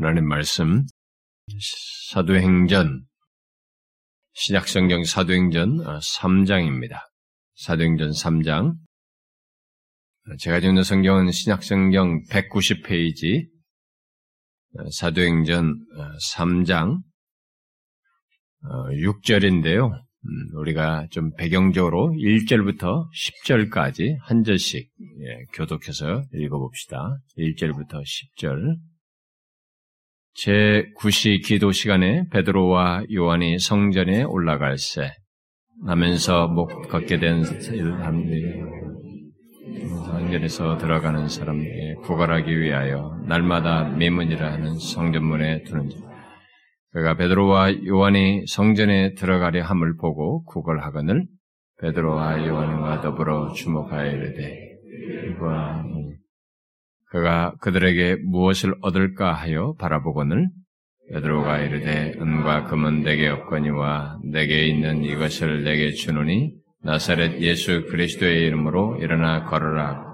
하나님 말씀 사도행전 신약성경 사도행전 3장입니다. 어, 사도행전 3장 제가 읽는 성경은 신약성경 190페이지 어, 사도행전 3장 어, 6절인데요. 음, 우리가 좀 배경적으로 1절부터 10절까지 한 절씩 예, 교독해서 읽어봅시다. 1절부터 10절. 제9시 기도 시간에 베드로와 요한이 성전에 올라갈 새 나면서 목 걷게 된 사람들이 성전에서 들어가는 사람에게 구걸하기 위하여 날마다 미문이라 하는 성전문에 두는지 그가 베드로와 요한이 성전에 들어가려 함을 보고 구걸하거늘 베드로와 요한과 더불어 주목하여 이르되 이와 그가 그들에게 무엇을 얻을까 하여 바라보거늘 베드로가 이르되 은과 금은 내게 없거니와 내게 있는 이것을 내게 주노니 나사렛 예수 그리스도의 이름으로 일어나 걸어라.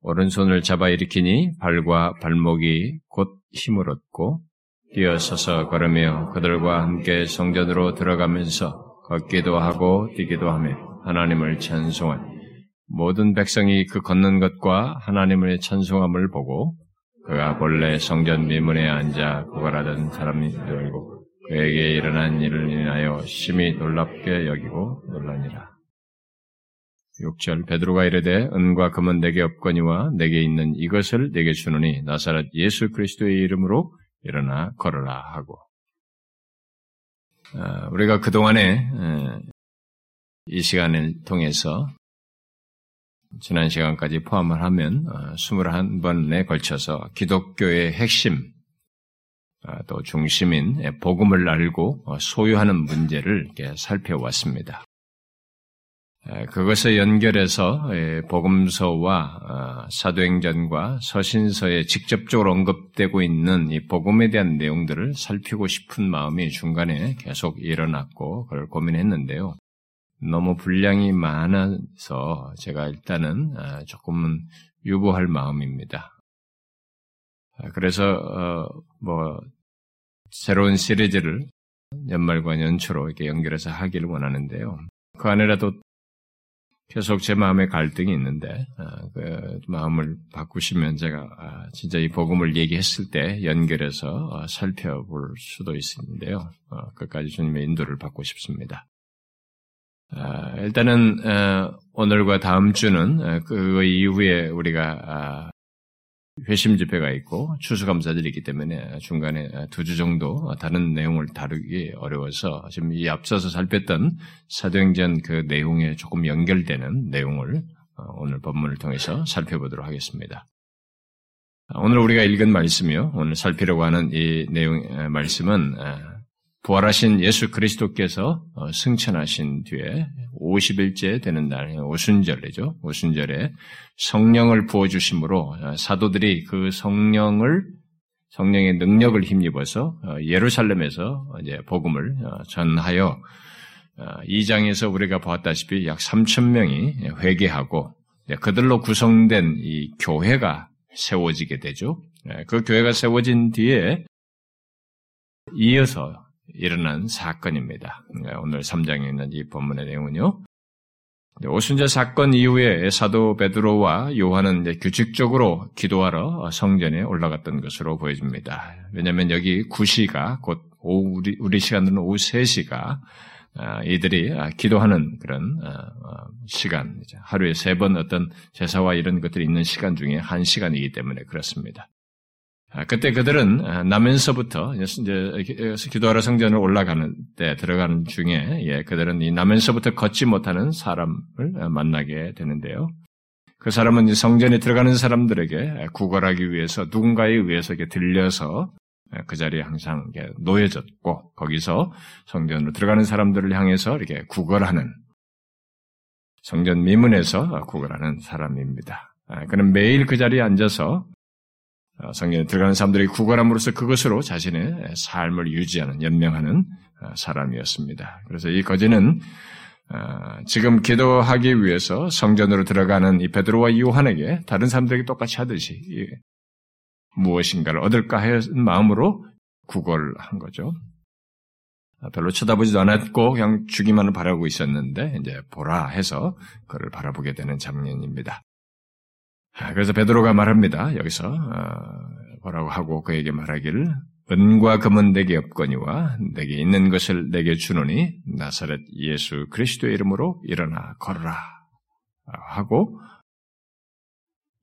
오른손을 잡아 일으키니 발과 발목이 곧 힘을 얻고 뛰어서서 걸으며 그들과 함께 성전으로 들어가면서 걷기도 하고 뛰기도 하며 하나님을 찬송한 모든 백성이 그 걷는 것과 하나님의 찬송함을 보고 그가 본래 성전 미문에 앉아 구걸하던 사람이 되고 그에게 일어난 일을 인하여 심히 놀랍게 여기고 놀라니라. 6절 베드로가 이르되 은과 금은 내게 없거니와 내게 있는 이것을 내게 주노니 나사렛 예수 그리스도의 이름으로 일어나 걸어라 하고 아, 우리가 그동안에 이 시간을 통해서 지난 시간까지 포함을 하면 21번에 어, 걸쳐서 기독교의 핵심, 아, 또 중심인 복음을 알고 어, 소유하는 문제를 살펴왔습니다. 그것을 연결해서 복음서와 어, 사도행전과 서신서에 직접적으로 언급되고 있는 이 복음에 대한 내용들을 살피고 싶은 마음이 중간에 계속 일어났고 그걸 고민했는데요. 너무 분량이 많아서 제가 일단은 아, 조금은 유보할 마음입니다. 아, 그래서 어, 뭐 새로운 시리즈를 연말과 연초로 이렇게 연결해서 하기를 원하는데요. 그 안에라도 계속 제 마음에 갈등이 있는데 아, 그 마음을 바꾸시면 제가 진짜 이 복음을 얘기했을 때 연결해서 어, 살펴볼 수도 있는데요. 어, 끝까지 주님의 인도를 받고 싶습니다. 아, 일단은 어, 오늘과 다음 주는 어, 그 이후에 우리가 아, 회심 집회가 있고 추수감사절이 있기 때문에 중간에 두 주 정도 다른 내용을 다루기 어려워서 지금 이 앞서서 살폈던 사도행전 그 내용에 조금 연결되는 내용을 어, 오늘 본문을 통해서 살펴보도록 하겠습니다. 오늘 우리가 읽은 말씀이요. 오늘 살피려고 하는 이 내용 말씀은 부활하신 예수 그리스도께서 어, 승천하신 뒤에 50일째 되는 날, 오순절이죠. 오순절에 성령을 부어주심으로 어, 사도들이 그 성령을, 성령의 능력을 힘입어서 어, 예루살렘에서 이제 복음을 전하여 이 장에서 우리가 보았다시피 약 3천 명이 회개하고 그들로 구성된 이 교회가 세워지게 되죠. 그 교회가 세워진 뒤에 이어서 일어난 사건입니다. 네, 오늘 3장에 있는 이 본문의 내용은요. 오순절 사건 이후에 사도 베드로와 요한은 규칙적으로 기도하러 성전에 올라갔던 것으로 보여집니다. 왜냐하면 여기 9시가 곧 오후, 우리, 우리 시간으로는 오후 3시가 아, 이들이 기도하는 그런 아, 아, 시간, 하루에 세 번 어떤 제사와 이런 것들이 있는 시간 중에 한 시간이기 때문에 그렇습니다. 아, 그때 그들은 아, 나면서부터 이제 기도하러 성전을 올라가는 때 들어가는 중에 예, 그들은 이 나면서부터 걷지 못하는 사람을 아, 만나게 되는데요. 그 사람은 성전에 들어가는 사람들에게 구걸하기 위해서 누군가에 의해서 들려서 그 자리에 항상 놓여졌고 거기서 성전으로 들어가는 사람들을 향해서 이렇게 구걸하는 성전 미문에서 구걸하는 사람입니다. 그는 매일 그 자리에 앉아서 어, 성경에 들어가는 사람들이 구걸함으로써 그것으로 자신의 삶을 유지하는, 연명하는 어, 사람이었습니다. 그래서 이 거지는 어, 지금 기도하기 위해서 성전으로 들어가는 이 베드로와 요한에게 다른 사람들에게 똑같이 하듯이 무엇인가를 얻을까 하는 마음으로 구걸한 거죠. 아, 별로 쳐다보지도 않았고 그냥 주기만을 바라고 있었는데 이제 보라 해서 그를 바라보게 되는 장면입니다. 아, 그래서 베드로가 말합니다. 여기서 뭐라고 하고 그에게 말하기를 은과 금은 내게 없거니와 내게 있는 것을 내게 주노니 나사렛 예수 그리스도의 이름으로 일어나 걸어라 하고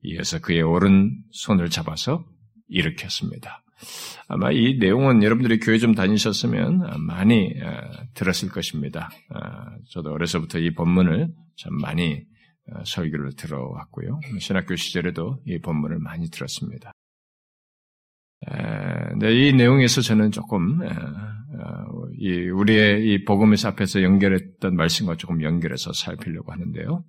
이어서 그의 오른 손을 잡아서 일으켰습니다. 아마 이 내용은 여러분들이 교회 좀 다니셨으면 많이 들었을 것입니다. 저도 어려서부터 이 본문을 참 많이 설교를 들어왔고요. 신학교 시절에도 이 본문을 많이 들었습니다. 네, 이 내용에서 저는 조금 이 우리의 이 복음에서 앞에서 연결했던 말씀과 조금 연결해서 살피려고 하는데요.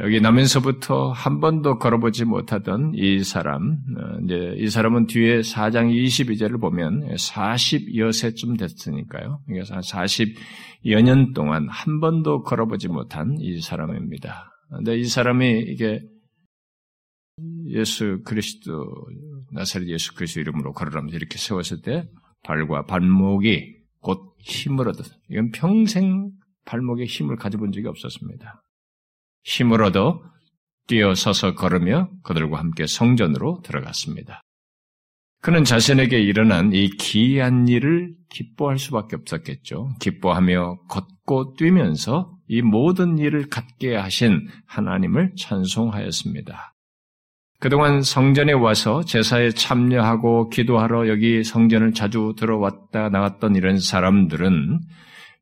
여기 나면서부터 한 번도 걸어보지 못하던 이 사람, 어, 이제 이 사람은 뒤에 4장 22절을 보면 40여 세쯤 됐으니까요. 그래서 한 40여 년 동안 한 번도 걸어보지 못한 이 사람입니다. 근데 이 사람이 이게 예수 그리스도, 나사렛 예수 그리스도 이름으로 걸어라면서 이렇게 세웠을 때 발과 발목이 곧 힘을 얻어. 이건 평생 발목에 힘을 가져본 적이 없었습니다. 힘을 얻어 뛰어서서 걸으며 그들과 함께 성전으로 들어갔습니다. 그는 자신에게 일어난 이 기이한 일을 기뻐할 수밖에 없었겠죠. 기뻐하며 걷고 뛰면서 이 모든 일을 갖게 하신 하나님을 찬송하였습니다. 그동안 성전에 와서 제사에 참여하고 기도하러 여기 성전을 자주 들어왔다 나갔던 이런 사람들은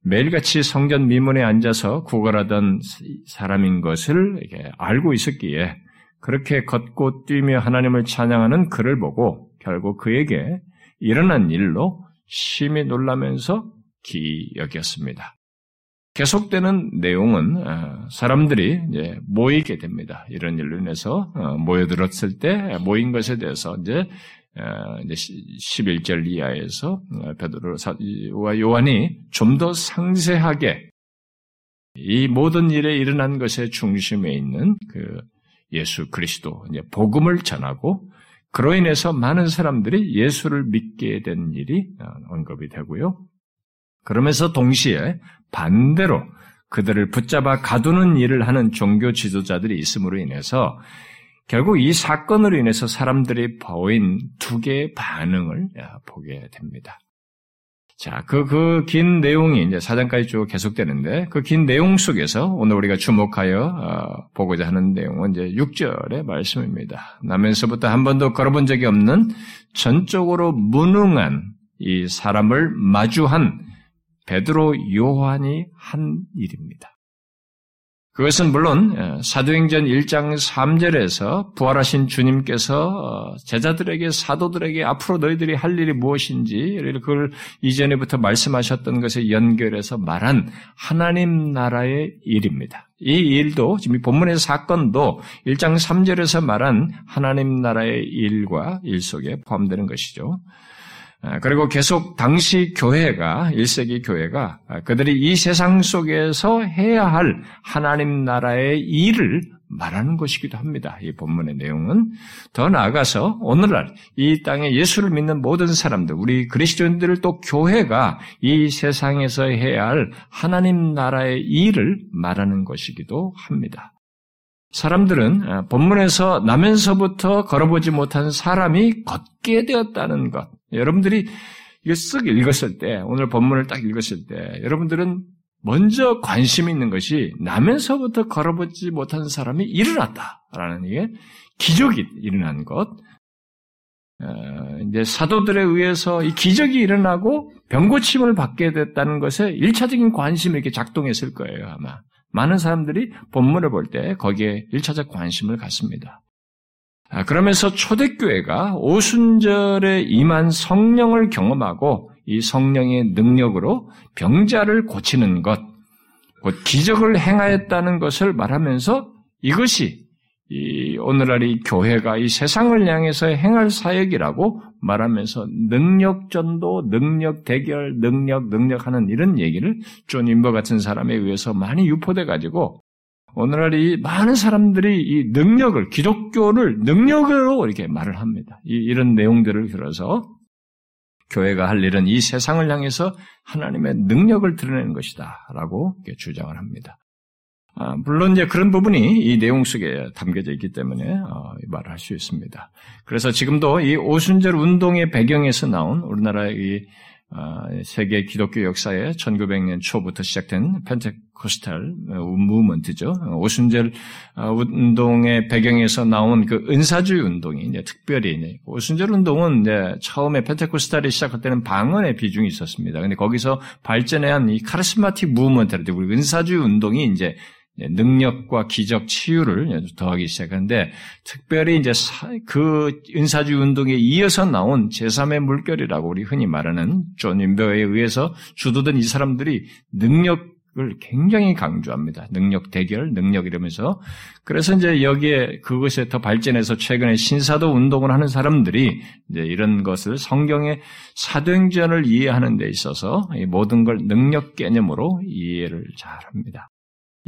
매일같이 성전 미문에 앉아서 구걸하던 사람인 것을 알고 있었기에 그렇게 걷고 뛰며 하나님을 찬양하는 그를 보고 결국 그에게 일어난 일로 심히 놀라면서 기여겼습니다. 계속되는 내용은 어, 사람들이 모이게 됩니다. 이런 일로 인해서 어, 모여들었을 때 모인 것에 대해서 이제 11절 어, 이하에서 어, 베드로와 요한이 좀 더 상세하게 이 모든 일에 일어난 것의 중심에 있는 그 예수 그리스도 이제 복음을 전하고 그로 인해서 많은 사람들이 예수를 믿게 된 일이 어, 언급이 되고요. 그러면서 동시에 반대로 그들을 붙잡아 가두는 일을 하는 종교 지도자들이 있음으로 인해서 결국 이 사건으로 인해서 사람들이 보인 두 개의 반응을 보게 됩니다. 자, 그, 그 긴 내용이 이제 사장까지 쭉 계속되는데, 그 긴 내용 속에서 오늘 우리가 주목하여, 어, 보고자 하는 내용은 이제 6절의 말씀입니다. 나면서부터 한 번도 걸어본 적이 없는 전적으로 무능한 이 사람을 마주한 베드로 요한이 한 일입니다. 그것은 물론 예, 사도행전 1장 3절에서 부활하신 주님께서 어, 제자들에게 사도들에게 앞으로 너희들이 할 일이 무엇인지 그걸 이전에부터 말씀하셨던 것에 연결해서 말한 하나님 나라의 일입니다. 이 일도 지금 이 본문의 사건도 1장 3절에서 말한 하나님 나라의 일과 일 속에 포함되는 것이죠. 아, 그리고 계속 당시 교회가, 1세기 교회가 아, 그들이 이 세상 속에서 해야 할 하나님 나라의 일을 말하는 것이기도 합니다. 이 본문의 내용은 더 나아가서 오늘날 이 땅에 예수를 믿는 모든 사람들, 우리 그리스도인들을 또 교회가 이 세상에서 해야 할 하나님 나라의 일을 말하는 것이기도 합니다. 사람들은 아, 본문에서 나면서부터 걸어보지 못한 사람이 걷게 되었다는 것, 여러분들이 이거 쓱 읽었을 때, 오늘 본문을 딱 읽었을 때, 여러분들은 먼저 관심 있는 것이 나면서부터 걸어보지 못한 사람이 일어났다라는 게 기적이 일어난 것. 어, 이제 사도들에 의해서 이 기적이 일어나고 병고침을 받게 됐다는 것에 일차적인 관심이 이렇게 작동했을 거예요, 아마. 많은 사람들이 본문을 볼 때 거기에 일차적 관심을 갖습니다. 아, 그러면서 초대교회가 오순절에 임한 성령을 경험하고 이 성령의 능력으로 병자를 고치는 것, 곧 기적을 행하였다는 것을 말하면서 이것이 이 오늘날 이 교회가 이 세상을 향해서 행할 사역이라고 말하면서 능력 전도, 능력 대결, 능력 능력하는 이런 얘기를 존 윔버 같은 사람에 의해서 많이 유포돼 가지고 오늘날 이 많은 사람들이 이 능력을, 기독교를 능력으로 이렇게 말을 합니다. 이, 이런 내용들을 들어서 교회가 할 일은 이 세상을 향해서 하나님의 능력을 드러내는 것이다. 라고 주장을 합니다. 아, 물론 이제 그런 부분이 이 내용 속에 담겨져 있기 때문에 어, 말을 할 수 있습니다. 그래서 지금도 이 오순절 운동의 배경에서 나온 우리나라의 세계 기독교 역사에 1900년 초부터 시작된 펜테코스탈 무먼트죠. 오순절 아, 운동의 배경에서 나온 그 은사주의 운동이 이제 특별히 이제 오순절 운동은 이제 처음에 Pentecostal이 시작할 때는 방언의 비중이 있었습니다. 근데 거기서 발전한 이 charismatic movement를 우리 은사주의 운동이 이제 능력과 기적 치유를 더하기 시작하는데 특별히 이제 그 은사주 운동에 이어서 나온 제3의 물결이라고 우리 흔히 말하는 존 윔버에 의해서 주도된 이 사람들이 능력을 굉장히 강조합니다. 능력 대결, 능력 이러면서 그래서 이제 여기에 그것에 더 발전해서 최근에 신사도 운동을 하는 사람들이 이제 이런 것을 성경의 사도행전을 이해하는 데 있어서 모든 걸 능력 개념으로 이해를 잘합니다.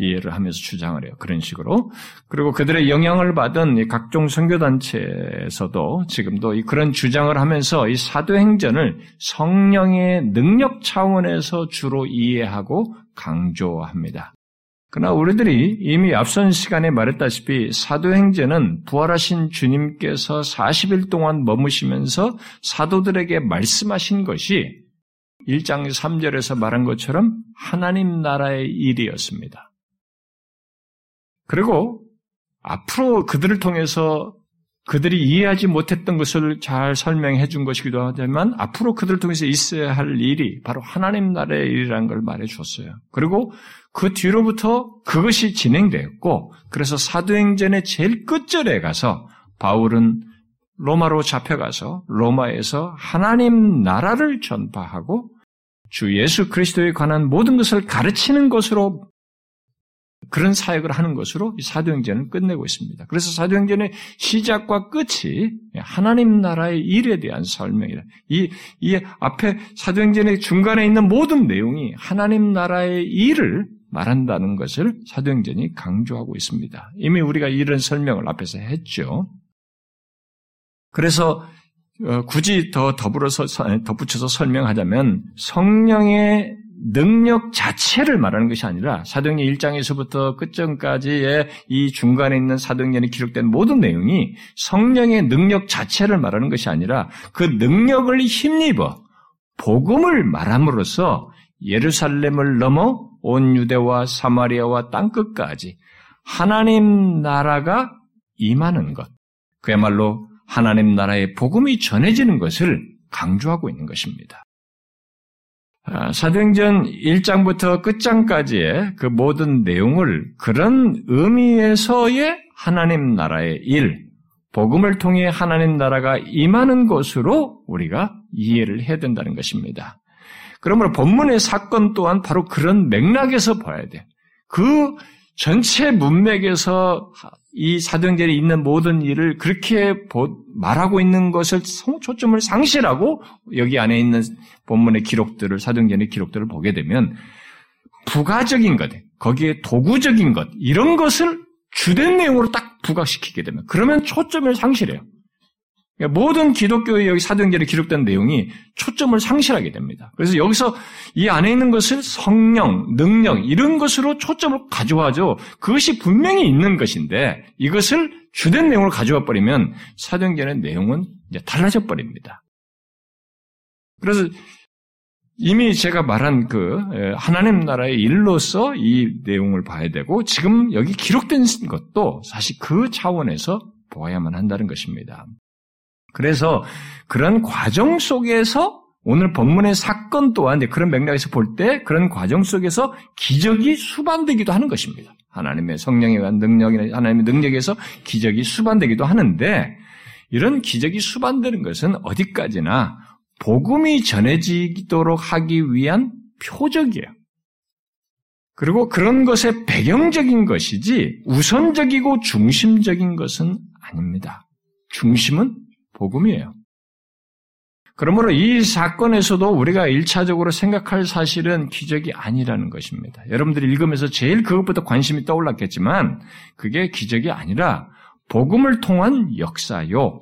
이해를 하면서 주장을 해요. 그런 식으로. 그리고 그들의 영향을 받은 각종 선교단체에서도 지금도 그런 주장을 하면서 이 사도행전을 성령의 능력 차원에서 주로 이해하고 강조합니다. 그러나 우리들이 이미 앞선 시간에 말했다시피 사도행전은 부활하신 주님께서 40일 동안 머무시면서 사도들에게 말씀하신 것이 1장 3절에서 말한 것처럼 하나님 나라의 일이었습니다. 그리고 앞으로 그들을 통해서 그들이 이해하지 못했던 것을 잘 설명해 준 것이기도 하지만 앞으로 그들을 통해서 있어야 할 일이 바로 하나님 나라의 일이라는 걸 말해 주었어요. 그리고 그 뒤로부터 그것이 진행되었고 그래서 사도행전의 제일 끝절에 가서 바울은 로마로 잡혀가서 로마에서 하나님 나라를 전파하고 주 예수 그리스도에 관한 모든 것을 가르치는 것으로 그런 사역을 하는 것으로 사도행전을 끝내고 있습니다. 그래서 사도행전의 시작과 끝이 하나님 나라의 일에 대한 설명이다. 이, 이 앞에 사도행전의 중간에 있는 모든 내용이 하나님 나라의 일을 말한다는 것을 사도행전이 강조하고 있습니다. 이미 우리가 이런 설명을 앞에서 했죠. 그래서 어, 굳이 더 더불어서 덧붙여서 설명하자면 성령의 능력 자체를 말하는 것이 아니라 사도행전 1장에서부터 끝전까지의 이 중간에 있는 사도행전에 기록된 모든 내용이 성령의 능력 자체를 말하는 것이 아니라 그 능력을 힘입어 복음을 말함으로써 예루살렘을 넘어 온 유대와 사마리아와 땅 끝까지 하나님 나라가 임하는 것, 그야말로 하나님 나라의 복음이 전해지는 것을 강조하고 있는 것입니다. 아, 사도행전 1장부터 끝장까지의 그 모든 내용을 그런 의미에서의 하나님 나라의 일, 복음을 통해 하나님 나라가 임하는 것으로 우리가 이해를 해야 된다는 것입니다. 그러므로 본문의 사건 또한 바로 그런 맥락에서 봐야 돼. 그 전체 문맥에서 이 사도행전에 있는 모든 일을 그렇게 말하고 있는 것을 초점을 상실하고 여기 안에 있는 본문의 기록들을 사도행전의 기록들을 보게 되면 부가적인 것, 거기에 도구적인 것 이런 것을 주된 내용으로 딱 부각시키게 되면 그러면 초점을 상실해요. 그러니까 모든 기독교의 여기 사도행전에 기록된 내용이 초점을 상실하게 됩니다. 그래서 여기서 이 안에 있는 것을 성령, 능력 이런 것으로 초점을 가져와죠. 그것이 분명히 있는 것인데 이것을 주된 내용으로 가져와 버리면 사도행전의 내용은 이제 달라져 버립니다. 그래서 이미 제가 말한 그 하나님 나라의 일로서 이 내용을 봐야 되고 지금 여기 기록된 것도 사실 그 차원에서 보아야만 한다는 것입니다. 그래서 그런 과정 속에서 오늘 본문의 사건 또한 그런 맥락에서 볼 때 그런 과정 속에서 기적이 수반되기도 하는 것입니다. 하나님의 성령에 관한 능력이나 하나님의 능력에서 기적이 수반되기도 하는데 이런 기적이 수반되는 것은 어디까지나 복음이 전해지도록 하기 위한 표적이에요. 그리고 그런 것의 배경적인 것이지 우선적이고 중심적인 것은 아닙니다. 중심은 복음이에요. 그러므로 이 사건에서도 우리가 일차적으로 생각할 사실은 기적이 아니라는 것입니다. 여러분들이 읽으면서 제일 그것부터 관심이 떠올랐겠지만 그게 기적이 아니라 복음을 통한 역사요.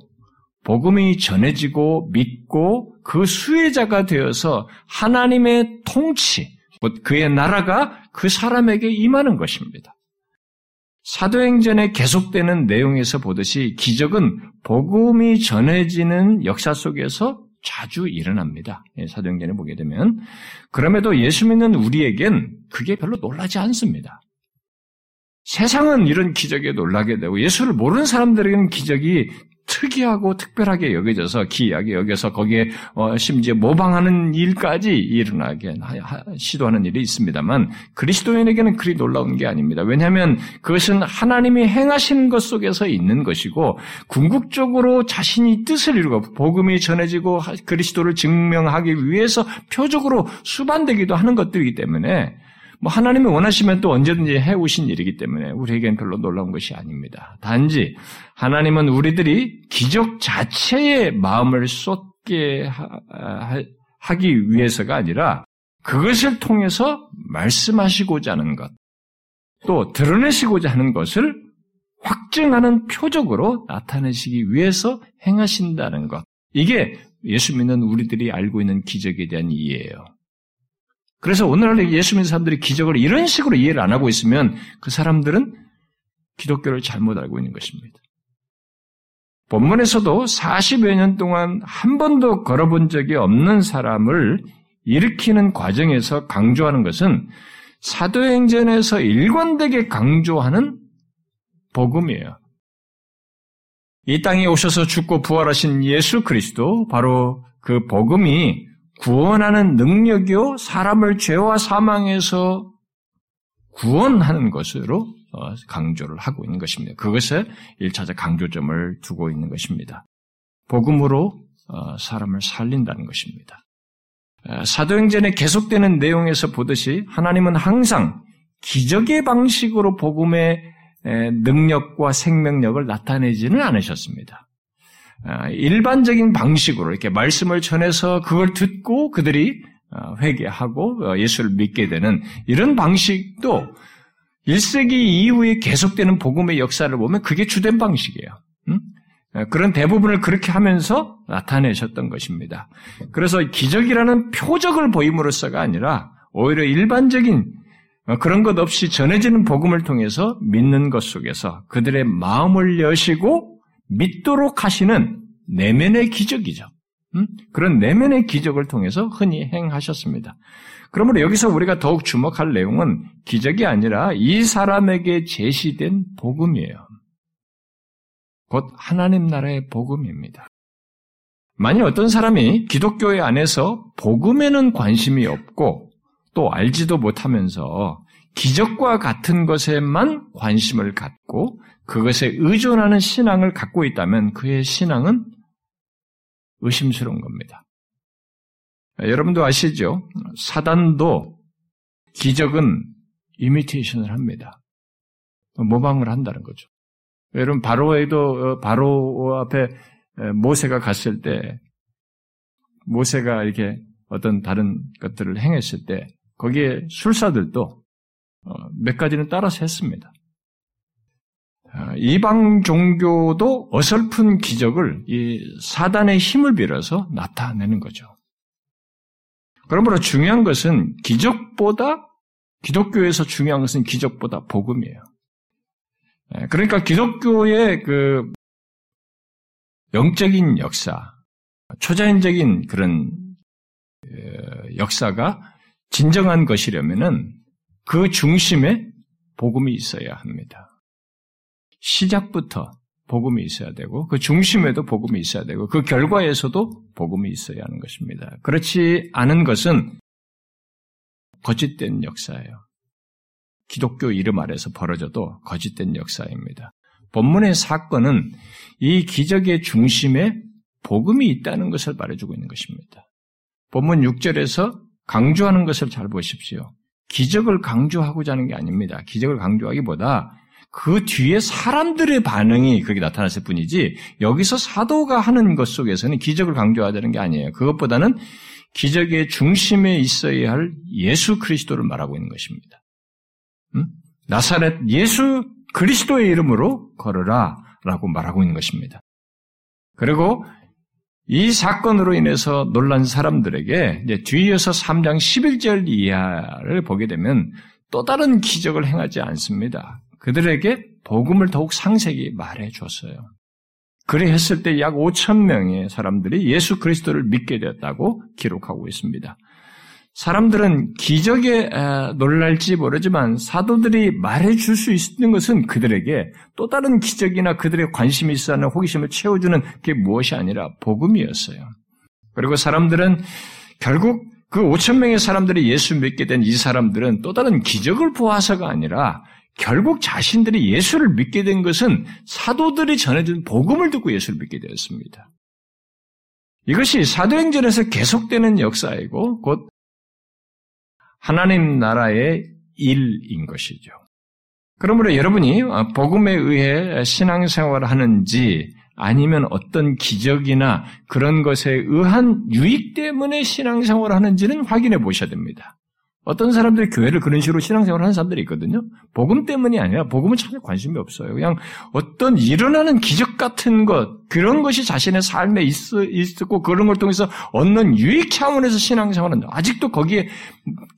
복음이 전해지고 믿고 그 수혜자가 되어서 하나님의 통치, 그의 나라가 그 사람에게 임하는 것입니다. 사도행전에 계속되는 내용에서 보듯이 기적은 복음이 전해지는 역사 속에서 자주 일어납니다. 예, 사도행전에 보게 되면 그럼에도 예수 믿는 우리에겐 그게 별로 놀라지 않습니다. 세상은 이런 기적에 놀라게 되고 예수를 모르는 사람들에게는 기적이 특이하고 특별하게 여겨져서 기이하게 여겨서 거기에 어, 심지어 모방하는 일까지 일어나게 시도하는 일이 있습니다만 그리스도인에게는 그리 놀라운 게 아닙니다. 왜냐하면 그것은 하나님이 행하신 것 속에서 있는 것이고 궁극적으로 자신이 뜻을 이루고 복음이 전해지고 그리스도를 증명하기 위해서 표적으로 수반되기도 하는 것들이기 때문에 뭐 하나님이 원하시면 또 언제든지 해오신 일이기 때문에 우리에겐 별로 놀라운 것이 아닙니다. 단지 하나님은 우리들이 기적 자체에 마음을 쏟게 하 기 위해서가 아니라 그것을 통해서 말씀하시고자 하는 것, 또 드러내시고자 하는 것을 확증하는 표적으로 나타내시기 위해서 행하신다는 것. 이게 예수 믿는 우리들이 알고 있는 기적에 대한 이해예요. 그래서 오늘날 예수 믿는 사람들이 기적을 이런 식으로 이해를 안 하고 있으면 그 사람들은 기독교를 잘못 알고 있는 것입니다. 본문에서도 40여 년 동안 한 번도 걸어본 적이 없는 사람을 일으키는 과정에서 강조하는 것은 사도행전에서 일관되게 강조하는 복음이에요. 이 땅에 오셔서 죽고 부활하신 예수 그리스도, 바로 그 복음이 구원하는 능력이요, 사람을 죄와 사망에서 구원하는 것으로 어, 강조를 하고 있는 것입니다. 그것에 1차적 강조점을 두고 있는 것입니다. 복음으로 어, 사람을 살린다는 것입니다. 사도행전에 계속되는 내용에서 보듯이 하나님은 항상 기적의 방식으로 복음의 능력과 생명력을 나타내지는 않으셨습니다. 아, 일반적인 방식으로 이렇게 말씀을 전해서 그걸 듣고 그들이 어, 회개하고 어, 예수를 믿게 되는 이런 방식도 1세기 이후에 계속되는 복음의 역사를 보면 그게 주된 방식이에요. 어, 그런 대부분을 그렇게 하면서 나타내셨던 것입니다. 그래서 기적이라는 표적을 보임으로써가 아니라 오히려 일반적인 그런 것 없이 전해지는 복음을 통해서 믿는 것 속에서 그들의 마음을 여시고 믿도록 하시는 내면의 기적이죠. 음? 그런 내면의 기적을 통해서 흔히 행하셨습니다. 그러므로 여기서 우리가 더욱 주목할 내용은 기적이 아니라 이 사람에게 제시된 복음이에요. 곧 하나님 나라의 복음입니다. 만일 어떤 사람이 기독교회 안에서 복음에는 관심이 없고 또 알지도 못하면서 기적과 같은 것에만 관심을 갖고 그것에 의존하는 신앙을 갖고 있다면 그의 신앙은 의심스러운 겁니다. 여러분도 아시죠? 사단도 기적은 이미테이션을 합니다. 모방을 한다는 거죠. 여러분 바로에도 어, 바로 앞에 모세가 갔을 때 모세가 이렇게 어떤 다른 것들을 행했을 때 거기에 술사들도 어, 몇 가지는 따라서 했습니다. 아, 이방 종교도 어설픈 기적을 이 사단의 힘을 빌어서 나타내는 거죠. 그러므로 중요한 것은 기적보다 기독교에서 중요한 것은 기적보다 복음이에요. 예, 그러니까 기독교의 그 영적인 역사, 초자연적인 그런 역사가 진정한 것이려면은 그 중심에 복음이 있어야 합니다. 시작부터 복음이 있어야 되고 그 중심에도 복음이 있어야 되고 그 결과에서도 복음이 있어야 하는 것입니다. 그렇지 않은 것은 거짓된 역사예요. 기독교 이름 아래서 벌어져도 거짓된 역사입니다. 본문의 사건은 이 기적의 중심에 복음이 있다는 것을 말해주고 있는 것입니다. 본문 6절에서 강조하는 것을 잘 보십시오. 기적을 강조하고자 하는 게 아닙니다. 기적을 강조하기보다 그 뒤에 사람들의 반응이 그렇게 나타났을 뿐이지 여기서 사도가 하는 것 속에서는 기적을 강조하자는 게 아니에요. 그것보다는 기적의 중심에 있어야 할 예수 그리스도를 말하고 있는 것입니다. 음? 나사렛 예수 그리스도의 이름으로 걸으라 라고 말하고 있는 것입니다. 그리고 이 사건으로 인해서 놀란 사람들에게 뒤이어서 3장 11절 이하를 보게 되면 또 다른 기적을 행하지 않습니다. 그들에게 복음을 더욱 상세히 말해 줬어요. 그래 했을 때 약 5천 명의 사람들이 예수 그리스도를 믿게 되었다고 기록하고 있습니다. 사람들은 기적에 놀랄지 모르지만 사도들이 말해줄 수 있는 것은 그들에게 또 다른 기적이나 그들의 관심이 있어 하는 호기심을 채워주는 게 무엇이 아니라 복음이었어요. 그리고 사람들은 결국 그 5천 명의 사람들이 예수 믿게 된 이 사람들은 또 다른 기적을 보아서가 아니라 결국 자신들이 예수를 믿게 된 것은 사도들이 전해준 복음을 듣고 예수를 믿게 되었습니다. 이것이 사도행전에서 계속되는 역사이고 곧 하나님 나라의 일인 것이죠. 그러므로 여러분이 복음에 의해 신앙생활을 하는지 아니면 어떤 기적이나 그런 것에 의한 유익 때문에 신앙생활을 하는지는 확인해 보셔야 됩니다. 어떤 사람들이 교회를 그런 식으로 신앙생활을 하는 사람들이 있거든요. 복음 때문이 아니라 복음은 전혀 관심이 없어요. 그냥 어떤 일어나는 기적 같은 것 그런 것이 자신의 삶에 있, 있었고 그런 걸 통해서 얻는 유익 차원에서 신앙생활은 아직도 거기에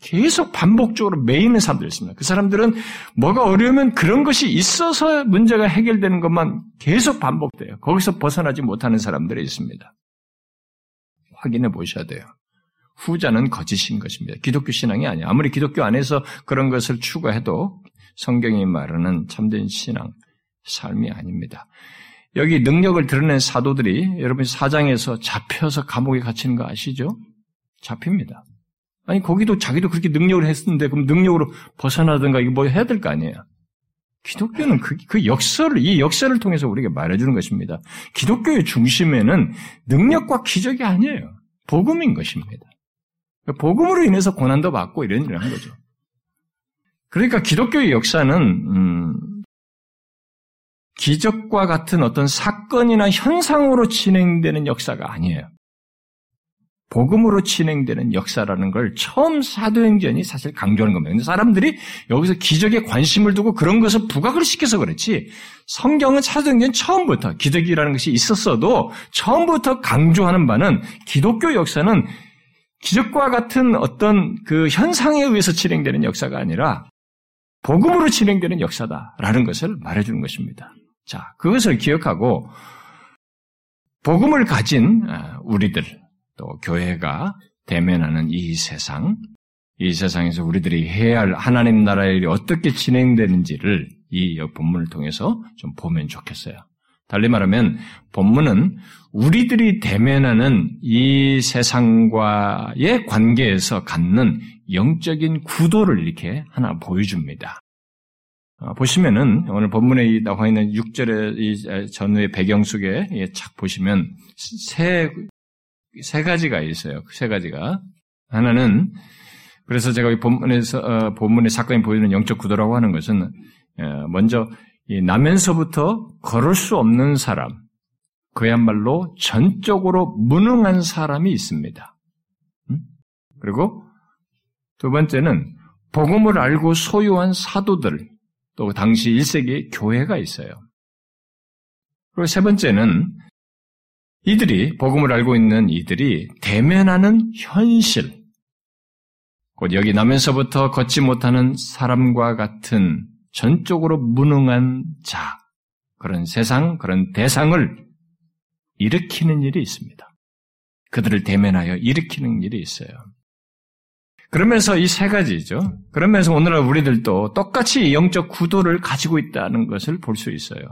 계속 반복적으로 매이는 사람들이 있습니다. 그 사람들은 뭐가 어려우면 그런 것이 있어서 문제가 해결되는 것만 계속 반복돼요. 거기서 벗어나지 못하는 사람들이 있습니다. 확인해 보셔야 돼요. 후자는 거짓인 것입니다. 기독교 신앙이 아니에요. 아무리 기독교 안에서 그런 것을 추구해도 성경이 말하는 참된 신앙, 삶이 아닙니다. 여기 능력을 드러낸 사도들이 여러분 사장에서 잡혀서 감옥에 갇히는 거 아시죠? 잡힙니다. 아니 거기도 자기도 그렇게 능력을 했는데 그럼 능력으로 벗어나든가 이거 뭐 해야 될 거 아니에요. 기독교는 그, 그 역사를 이 역사를 통해서 우리에게 말해주는 것입니다. 기독교의 중심에는 능력과 기적이 아니에요. 복음인 것입니다. 복음으로 인해서 고난도 받고 이런 일을 한 거죠. 그러니까 기독교의 역사는 음, 기적과 같은 어떤 사건이나 현상으로 진행되는 역사가 아니에요. 복음으로 진행되는 역사라는 걸 처음 사도행전이 사실 강조하는 겁니다. 근데 사람들이 여기서 기적에 관심을 두고 그런 것을 부각을 시켜서 그렇지 성경은 사도행전 처음부터 기적이라는 것이 있었어도 처음부터 강조하는 바는 기독교 역사는 기적과 같은 어떤 그 현상에 의해서 진행되는 역사가 아니라 복음으로 진행되는 역사다라는 것을 말해주는 것입니다. 자, 그것을 기억하고 복음을 가진 아, 우리들 또 교회가 대면하는 이 세상, 이 세상에서 우리들이 해야 할 하나님 나라의 일이 어떻게 진행되는지를 이 본문을 통해서 좀 보면 좋겠어요. 달리 말하면 본문은 우리들이 대면하는 이 세상과의 관계에서 갖는 영적인 구도를 이렇게 하나 보여줍니다. 어, 보시면은 오늘 본문에 나와 있는 6절의 이 전후의 배경 속에 착 보시면 세, 세 가지가 있어요. 세 가지가. 하나는 그래서 제가 이 본문에서 어, 본문의 사건이 보이는 영적 구도라고 하는 것은 어, 먼저 나면서부터 걸을 수 없는 사람, 그야말로 전적으로 무능한 사람이 있습니다. 음? 그리고 두 번째는 복음을 알고 소유한 사도들, 또 당시 1세기 교회가 있어요. 그리고 세 번째는 이들이, 복음을 알고 있는 이들이 대면하는 현실, 곧 여기 나면서부터 걷지 못하는 사람과 같은 전적으로 무능한 자, 그런 세상, 그런 대상을 일으키는 일이 있습니다. 그들을 대면하여 일으키는 일이 있어요. 그러면서 이 세 가지죠. 그러면서 오늘날 우리들도 똑같이 영적 구도를 가지고 있다는 것을 볼 수 있어요.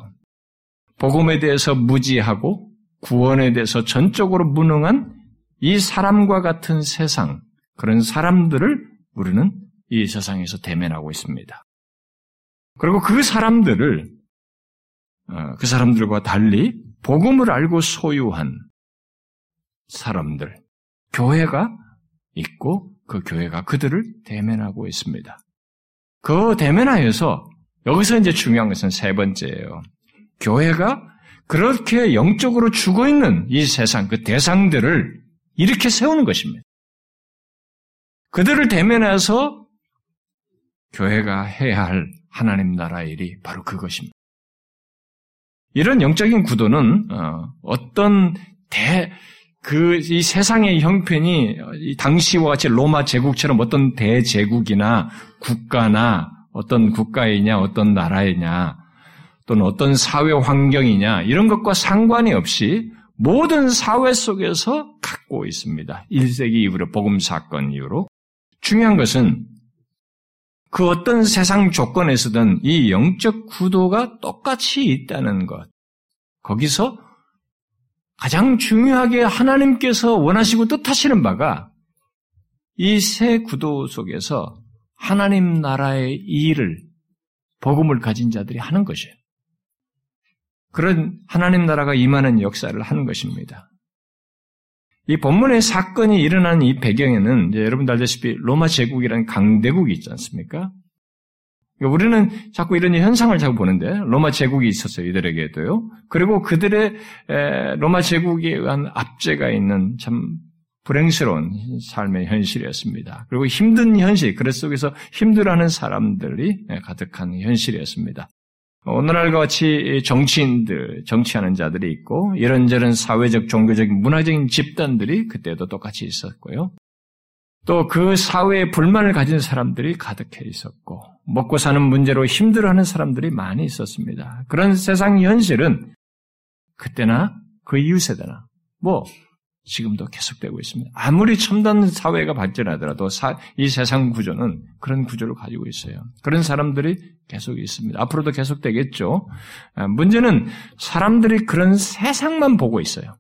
복음에 대해서 무지하고 구원에 대해서 전적으로 무능한 이 사람과 같은 세상, 그런 사람들을 우리는 이 세상에서 대면하고 있습니다. 그리고 그 사람들을 어, 그 사람들과 달리 복음을 알고 소유한 사람들, 교회가 있고 그 교회가 그들을 대면하고 있습니다. 그 대면하여서 여기서 이제 중요한 것은 세 번째예요. 교회가 그렇게 영적으로 죽어 있는 이 세상, 그 대상들을 이렇게 세우는 것입니다. 그들을 대면해서 교회가 해야 할 하나님 나라 일이 바로 그것입니다. 이런 영적인 구도는 어, 떤 대, 그, 이 세상의 형편이 당시와 같이 로마 제국처럼 어떤 대제국이나 국가나 어떤 국가이냐, 어떤 나라이냐, 또는 어떤 사회 환경이냐, 이런 것과 상관이 없이 모든 사회 속에서 갖고 있습니다. 1세기 이후로, 복음 사건 이후로. 중요한 것은 그 어떤 세상 조건에서든 이 영적 구도가 똑같이 있다는 것. 거기서 가장 중요하게 하나님께서 원하시고 뜻하시는 바가 이 새 구도 속에서 하나님 나라의 일을 복음을 가진 자들이 하는 것이에요. 그런 하나님 나라가 임하는 역사를 하는 것입니다. 이 본문의 사건이 일어난 이 배경에는 여러분들 알다시피 로마 제국이라는 강대국이 있지 않습니까? 그러니까 우리는 자꾸 이런 현상을 자꾸 보는데 로마 제국이 있었어요 이들에게도요. 그리고 그들의 로마 제국에 의한 압제가 있는 참 불행스러운 삶의 현실이었습니다. 그리고 힘든 현실, 그래 속에서 힘들어하는 사람들이 가득한 현실이었습니다. 오늘날과 같이 정치인들, 정치하는 자들이 있고 이런저런 사회적, 종교적인, 문화적인 집단들이 그때도 똑같이 있었고요. 또 그 사회에 불만을 가진 사람들이 가득해 있었고 먹고 사는 문제로 힘들어하는 사람들이 많이 있었습니다. 그런 세상 현실은 그때나 그 이후 세대나 뭐 지금도 계속되고 있습니다. 아무리 첨단 사회가 발전하더라도 사, 이 세상 구조는 그런 구조를 가지고 있어요. 그런 사람들이 계속 있습니다. 앞으로도 계속되겠죠. 아, 문제는 사람들이 그런 세상만 보고 있어요.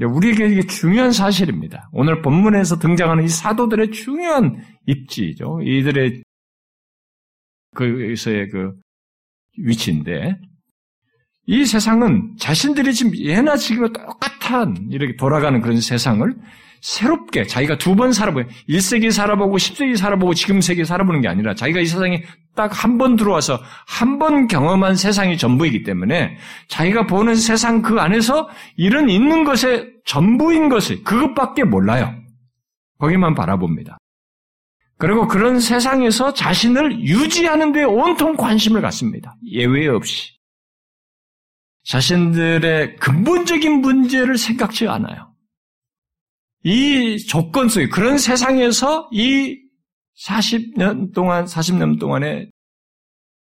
우리에게 이게 중요한 사실입니다. 오늘 본문에서 등장하는 이 사도들의 중요한 입지죠. 이들의 그에서의 그 위치인데 이 세상은 자신들이 지금 예나 지금과 똑같은 이렇게 돌아가는 그런 세상을 새롭게 자기가 두 번 살아보고 1세기 살아보고 10세기 살아보고 지금 세기 살아보는 게 아니라 자기가 이 세상에 딱 한 번 들어와서 한 번 경험한 세상이 전부이기 때문에 자기가 보는 세상 그 안에서 이런 있는 것의 전부인 것을 그것밖에 몰라요. 거기만 바라봅니다. 그리고 그런 세상에서 자신을 유지하는 데 온통 관심을 갖습니다. 예외 없이. 자신들의 근본적인 문제를 생각지 않아요. 이 조건 속에 그런 세상에서 이 40년 동안 40년 동안에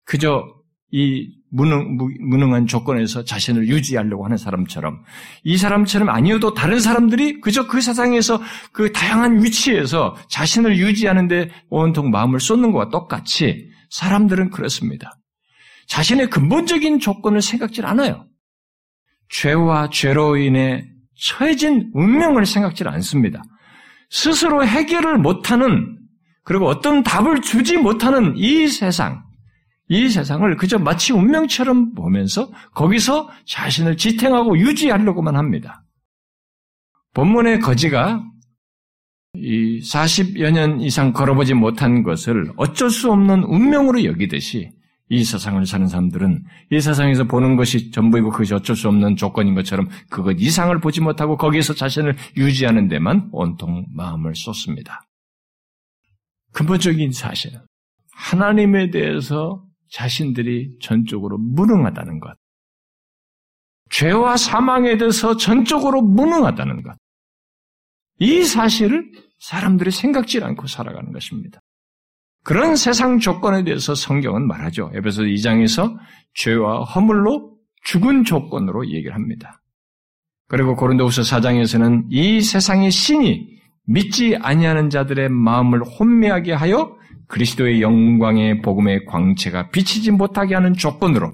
그저 이 무능, 무능한 조건에서 자신을 유지하려고 하는 사람처럼 이 사람처럼 아니어도 다른 사람들이 그저 그 세상에서 그 다양한 위치에서 자신을 유지하는데 온통 마음을 쏟는 것과 똑같이 사람들은 그렇습니다. 자신의 근본적인 조건을 생각질 않아요. 죄와 죄로 인해 처해진 운명을 생각지 않습니다. 스스로 해결을 못하는 그리고 어떤 답을 주지 못하는 이 세상, 이 세상을 그저 마치 운명처럼 보면서 거기서 자신을 지탱하고 유지하려고만 합니다. 본문의 거지가 이 40여 년 이상 걸어보지 못한 것을 어쩔 수 없는 운명으로 여기듯이 이 세상을 사는 사람들은 이 세상에서 보는 것이 전부이고 그것이 어쩔 수 없는 조건인 것처럼 그것 이상을 보지 못하고 거기에서 자신을 유지하는 데만 온통 마음을 쏟습니다. 근본적인 사실은 하나님에 대해서 자신들이 전적으로 무능하다는 것. 죄와 사망에 대해서 전적으로 무능하다는 것. 이 사실을 사람들이 생각지 않고 살아가는 것입니다. 그런 세상 조건에 대해서 성경은 말하죠. 에베소 2장에서 죄와 허물로 죽은 조건으로 얘기를 합니다. 그리고 고린도후서 4장에서는 이 세상의 신이 믿지 아니하는 자들의 마음을 혼미하게 하여 그리스도의 영광의 복음의 광채가 비치지 못하게 하는 조건으로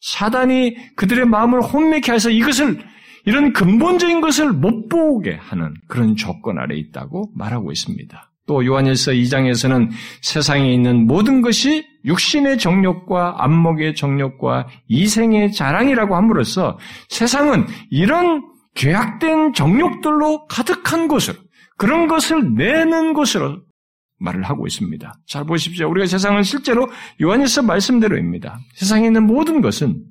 사단이 그들의 마음을 혼미케 해서 이것을 이런 근본적인 것을 못 보게 하는 그런 조건 아래 있다고 말하고 있습니다. 또 요한일서 2장에서는 세상에 있는 모든 것이 육신의 정욕과 안목의 정욕과 이생의 자랑이라고 함으로써 세상은 이런 죄악된 정욕들로 가득한 곳으로 그런 것을 내는 곳으로 말을 하고 있습니다. 잘 보십시오. 우리가 세상은 실제로 요한에서 말씀대로입니다. 세상에 있는 모든 것은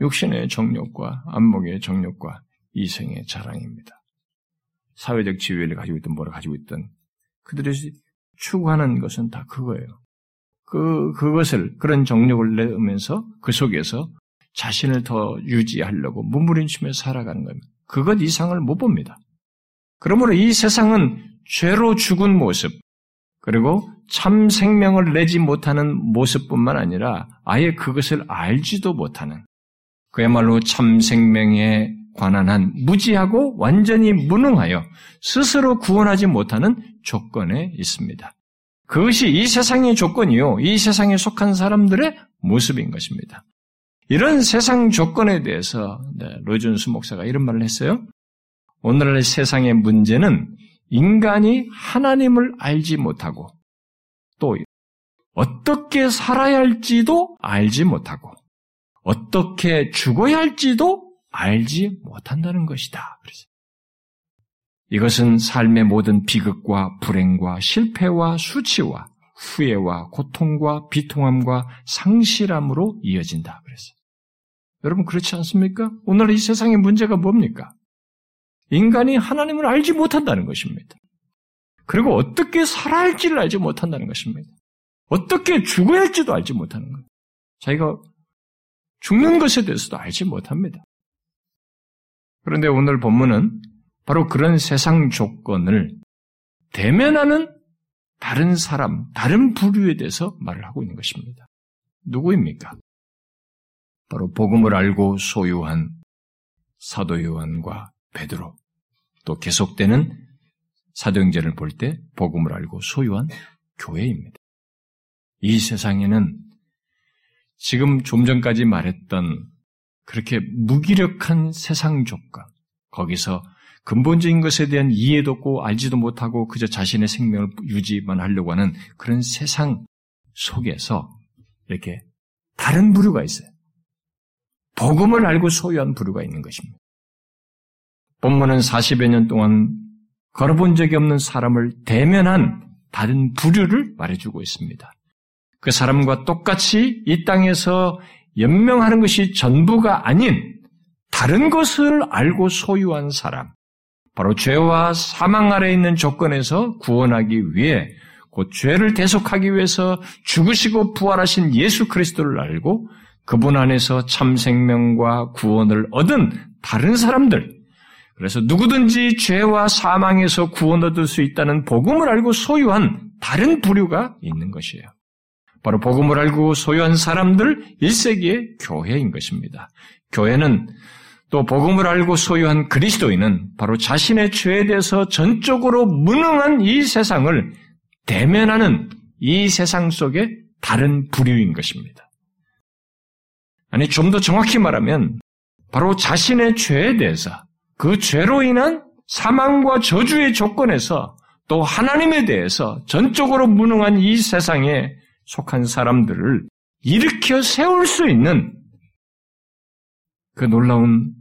육신의 정욕과 안목의 정욕과 이생의 자랑입니다. 사회적 지위를 가지고 있든 뭐를 가지고 있든 그들이 추구하는 것은 다 그거예요. 그, 그것을, 그런 정력을 내면서 그 속에서 자신을 더 유지하려고 몸부림치며 살아가는 겁니다. 그것 이상을 못 봅니다. 그러므로 이 세상은 죄로 죽은 모습, 그리고 참 생명을 내지 못하는 모습뿐만 아니라 아예 그것을 알지도 못하는 그야말로 참 생명에 관한 한 무지하고 완전히 무능하여 스스로 구원하지 못하는 조건에 있습니다. 그것이 이 세상의 조건이요. 이 세상에 속한 사람들의 모습인 것입니다. 이런 세상 조건에 대해서 네, 로준수 목사가 이런 말을 했어요. 오늘날 세상의 문제는 인간이 하나님을 알지 못하고 또 어떻게 살아야 할지도 알지 못하고 어떻게 죽어야 할지도 알지 못한다는 것이다. 그래서 이것은 삶의 모든 비극과 불행과 실패와 수치와 후회와 고통과 비통함과 상실함으로 이어진다. 그래서 여러분 그렇지 않습니까? 오늘 이 세상의 문제가 뭡니까? 인간이 하나님을 알지 못한다는 것입니다. 그리고 어떻게 살아야 할지를 알지 못한다는 것입니다. 어떻게 죽어야 할지도 알지 못하는 것. 자기가 죽는 것에 대해서도 알지 못합니다. 그런데 오늘 본문은 바로 그런 세상 조건을 대면하는 다른 사람, 다른 부류에 대해서 말을 하고 있는 것입니다. 누구입니까? 바로 복음을 알고 소유한 사도 요한과 베드로, 또 계속되는 사도행전을 볼 때 복음을 알고 소유한 교회입니다. 이 세상에는 지금 좀 전까지 말했던 그렇게 무기력한 세상 조건, 거기서 근본적인 것에 대한 이해도 없고 알지도 못하고 그저 자신의 생명을 유지만 하려고 하는 그런 세상 속에서 이렇게 다른 부류가 있어요. 복음을 알고 소유한 부류가 있는 것입니다. 본문은 40여 년 동안 걸어본 적이 없는 사람을 대면한 다른 부류를 말해주고 있습니다. 그 사람과 똑같이 이 땅에서 연명하는 것이 전부가 아닌 다른 것을 알고 소유한 사람, 바로 죄와 사망 아래 있는 조건에서 구원하기 위해 곧 죄를 대속하기 위해서 죽으시고 부활하신 예수 그리스도를 알고 그분 안에서 참 생명과 구원을 얻은 다른 사람들, 그래서 누구든지 죄와 사망에서 구원 얻을 수 있다는 복음을 알고 소유한 다른 부류가 있는 것이에요. 바로 복음을 알고 소유한 사람들 1세기의 교회인 것입니다. 교회는 또 복음을 알고 소유한 그리스도인은 바로 자신의 죄에 대해서 전적으로 무능한 이 세상을 대면하는 이 세상 속의 다른 부류인 것입니다. 아니, 좀 더 정확히 말하면 바로 자신의 죄에 대해서 그 죄로 인한 사망과 저주의 조건에서 또 하나님에 대해서 전적으로 무능한 이 세상에 속한 사람들을 일으켜 세울 수 있는 그 놀라운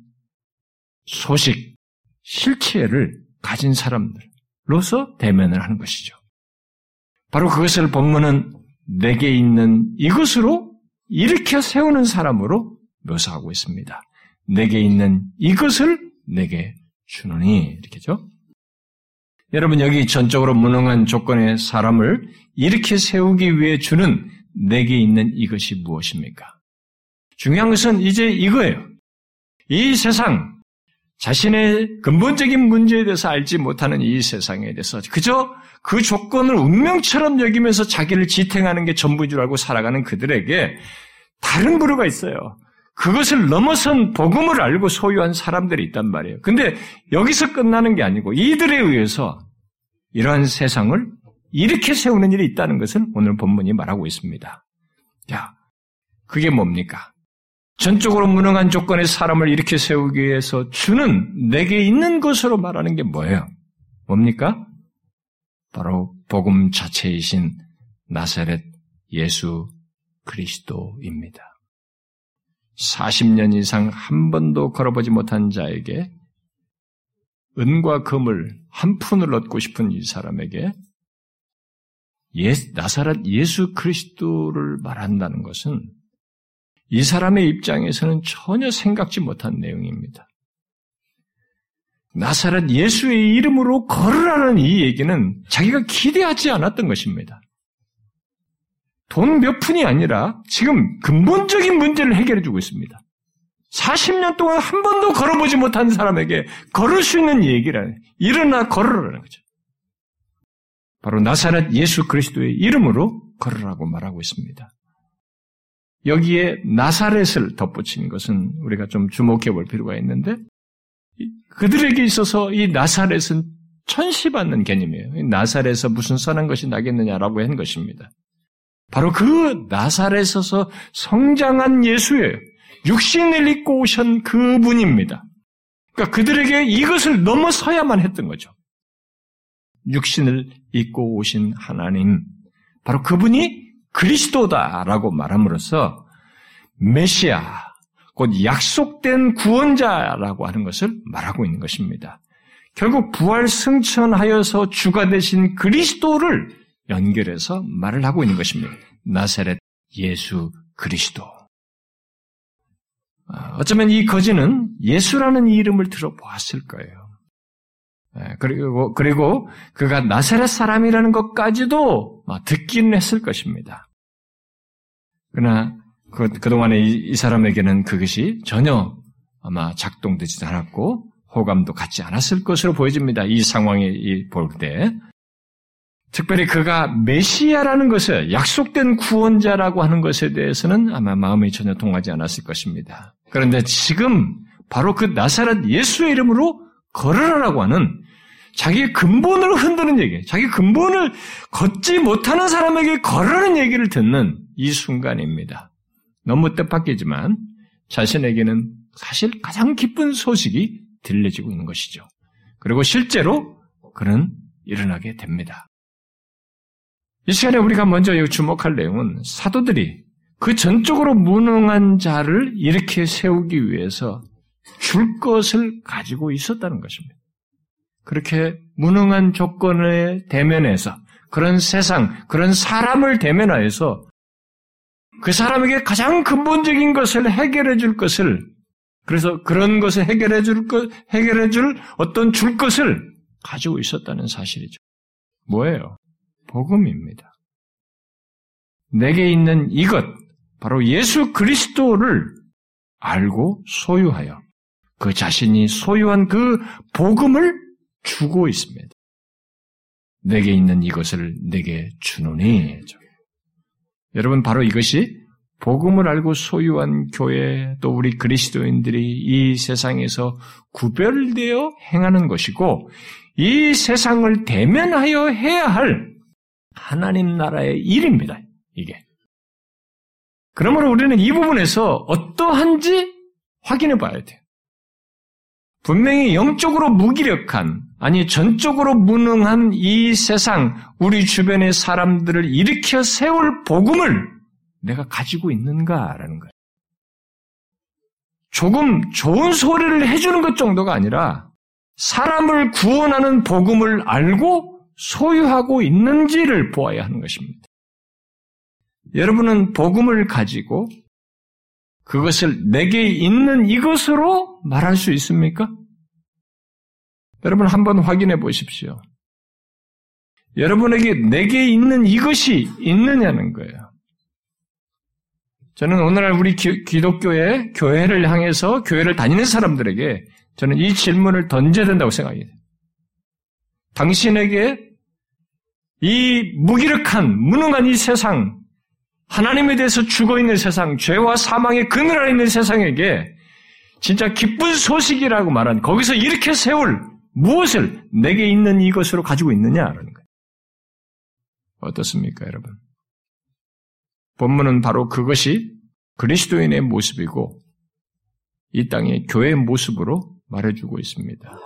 소식, 실체를 가진 사람들로서 대면을 하는 것이죠. 바로 그것을 본문은 내게 있는 이것으로 일으켜 세우는 사람으로 묘사하고 있습니다. 내게 있는 이것을 내게 주노니 이렇게죠. 여러분 여기 전적으로 무능한 조건의 사람을 이렇게 세우기 위해 주는 내게 있는 이것이 무엇입니까? 중요한 것은 이제 이거예요. 이 세상, 자신의 근본적인 문제에 대해서 알지 못하는 이 세상에 대해서 그저 그 조건을 운명처럼 여기면서 자기를 지탱하는 게 전부인 줄 알고 살아가는 그들에게 다른 부류가 있어요. 그것을 넘어선 복음을 알고 소유한 사람들이 있단 말이에요. 근데 여기서 끝나는 게 아니고 이들에 의해서 이러한 세상을 이렇게 세우는 일이 있다는 것을 오늘 본문이 말하고 있습니다. 자, 그게 뭡니까? 전적으로 무능한 조건의 사람을 이렇게 세우기 위해서 주는 내게 있는 것으로 말하는 게 뭐예요? 뭡니까? 바로 복음 자체이신 나사렛 예수 그리스도입니다. 40년 이상 한 번도 걸어보지 못한 자에게 은과 금을 한 푼을 얻고 싶은 이 사람에게 예, 나사렛 예수 그리스도를 말한다는 것은 이 사람의 입장에서는 전혀 생각지 못한 내용입니다. 나사렛 예수의 이름으로 걸으라는 이 얘기는 자기가 기대하지 않았던 것입니다. 돈 몇 푼이 아니라 지금 근본적인 문제를 해결해 주고 있습니다. 40년 동안 한 번도 걸어보지 못한 사람에게 걸을 수 있는 얘기라는, 일어나 걸으라는 거죠. 바로 나사렛 예수 그리스도의 이름으로 걸으라고 말하고 있습니다. 여기에 나사렛을 덧붙인 것은 우리가 좀 주목해 볼 필요가 있는데, 그들에게 있어서 이 나사렛은 천시받는 개념이에요. 나사렛에서 무슨 선한 것이 나겠느냐라고 한 것입니다. 바로 그 나사렛에서 성장한 예수예요. 육신을 입고 오신 그분입니다. 그러니까 그들에게 이것을 넘어서야만 했던 거죠. 육신을 입고 오신 하나님, 바로 그분이 그리스도다라고 말함으로써 메시아, 곧 약속된 구원자라고 하는 것을 말하고 있는 것입니다. 결국 부활 승천하여서 주가 되신 그리스도를 연결해서 말을 하고 있는 것입니다. 나사렛 예수 그리스도. 아, 어쩌면 이 거지는 예수라는 이름을 들어보았을 거예요. 예, 그리고, 그리고 그가 나사렛 사람이라는 것까지도 듣기는 했을 것입니다. 그러나 그, 그동안에 이, 이 사람에게는 그것이 전혀 아마 작동되지 않았고 호감도 갖지 않았을 것으로 보여집니다. 이 상황에 볼 때. 특별히 그가 메시아라는 것을 약속된 구원자라고 하는 것에 대해서는 아마 마음이 전혀 동하지 않았을 것입니다. 그런데 지금 바로 그 나사렛 예수의 이름으로 걸으라라고 하는 자기의 근본을 흔드는 얘기, 자기 근본을 걷지 못하는 사람에게 걸으라는 얘기를 듣는 이 순간입니다. 너무 뜻밖이지만 자신에게는 사실 가장 기쁜 소식이 들려지고 있는 것이죠. 그리고 실제로 그는 일어나게 됩니다. 이 시간에 우리가 먼저 주목할 내용은 사도들이 그 전적으로 무능한 자를 이렇게 세우기 위해서 줄 것을 가지고 있었다는 것입니다. 그렇게 무능한 조건에 대면해서 그런 세상, 그런 사람을 대면하여서 그 사람에게 가장 근본적인 것을 해결해 줄 것을 그래서 그런 것을 해결해 줄 것, 해결해 줄 어떤 줄 것을 가지고 있었다는 사실이죠. 뭐예요? 복음입니다. 내게 있는 이것, 바로 예수 그리스도를 알고 소유하여 그 자신이 소유한 그 복음을 주고 있습니다. 내게 있는 이것을 내게 주노니. 여러분, 바로 이것이 복음을 알고 소유한 교회 또 우리 그리스도인들이 이 세상에서 구별되어 행하는 것이고 이 세상을 대면하여 해야 할 하나님 나라의 일입니다. 이게. 그러므로 우리는 이 부분에서 어떠한지 확인해 봐야 돼요. 분명히 영적으로 무기력한, 아니 전적으로 무능한 이 세상, 우리 주변의 사람들을 일으켜 세울 복음을 내가 가지고 있는가라는 거예요. 조금 좋은 소리를 해주는 것 정도가 아니라 사람을 구원하는 복음을 알고 소유하고 있는지를 보아야 하는 것입니다. 여러분은 복음을 가지고 그것을 내게 있는 이것으로 말할 수 있습니까? 여러분 한번 확인해 보십시오. 여러분에게 내게 있는 이것이 있느냐는 거예요. 저는 오늘날 우리 기, 독교의 교회를 향해서 교회를 다니는 사람들에게 저는 이 질문을 던져야 된다고 생각해요. 당신에게 이 무기력한, 무능한 이 세상, 하나님에 대해서 죽어 있는 세상, 죄와 사망의 그늘 아래 있는 세상에게 진짜 기쁜 소식이라고 말한 거기서 이렇게 세울 무엇을 내게 있는 이것으로 가지고 있느냐라는 거예요. 어떻습니까, 여러분? 본문은 바로 그것이 그리스도인의 모습이고 이 땅의 교회의 모습으로 말해주고 있습니다.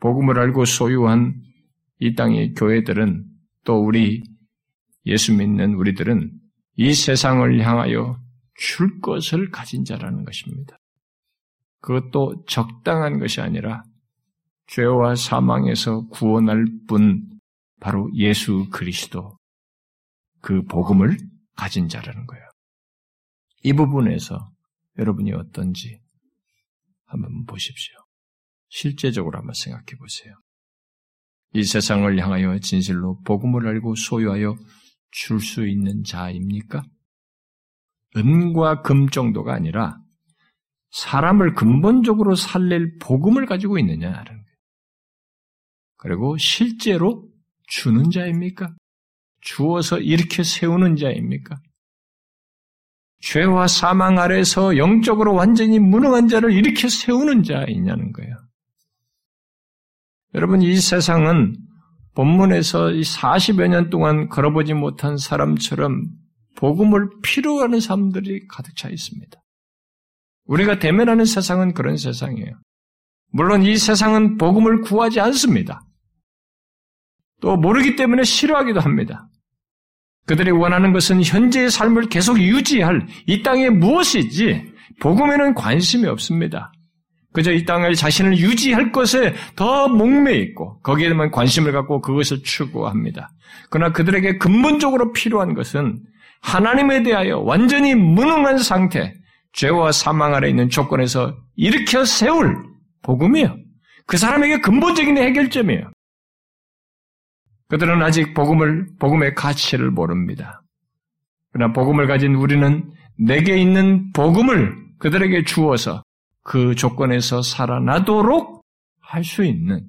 복음을 알고 소유한 이 땅의 교회들은 또 우리 예수 믿는 우리들은 이 세상을 향하여 줄 것을 가진 자라는 것입니다. 그것도 적당한 것이 아니라 죄와 사망에서 구원할 뿐 바로 예수 그리스도 그 복음을 가진 자라는 거예요. 이 부분에서 여러분이 어떤지 한번 보십시오. 실제적으로 한번 생각해 보세요. 이 세상을 향하여 진실로 복음을 알고 소유하여 줄 수 있는 자입니까? 은과 금 정도가 아니라 사람을 근본적으로 살릴 복음을 가지고 있느냐는 거예요. 그리고 실제로 주는 자입니까? 주어서 이렇게 세우는 자입니까? 죄와 사망 아래서 영적으로 완전히 무능한 자를 이렇게 세우는 자이냐는 거예요. 여러분, 이 세상은 본문에서 40여 년 동안 걸어보지 못한 사람처럼 복음을 필요하는 사람들이 가득 차 있습니다. 우리가 대면하는 세상은 그런 세상이에요. 물론 이 세상은 복음을 구하지 않습니다. 또 모르기 때문에 싫어하기도 합니다. 그들이 원하는 것은 현재의 삶을 계속 유지할 이 땅에 무엇이지 복음에는 관심이 없습니다. 그저 이 땅을 자신을 유지할 것에 더 목매 있고 거기에만 관심을 갖고 그것을 추구합니다. 그러나 그들에게 근본적으로 필요한 것은 하나님에 대하여 완전히 무능한 상태, 죄와 사망 아래 있는 조건에서 일으켜 세울 복음이에요. 그 사람에게 근본적인 해결점이에요. 그들은 아직 복음을, 복음의 가치를 모릅니다. 그러나 복음을 가진 우리는 내게 있는 복음을 그들에게 주어서 그 조건에서 살아나도록 할 수 있는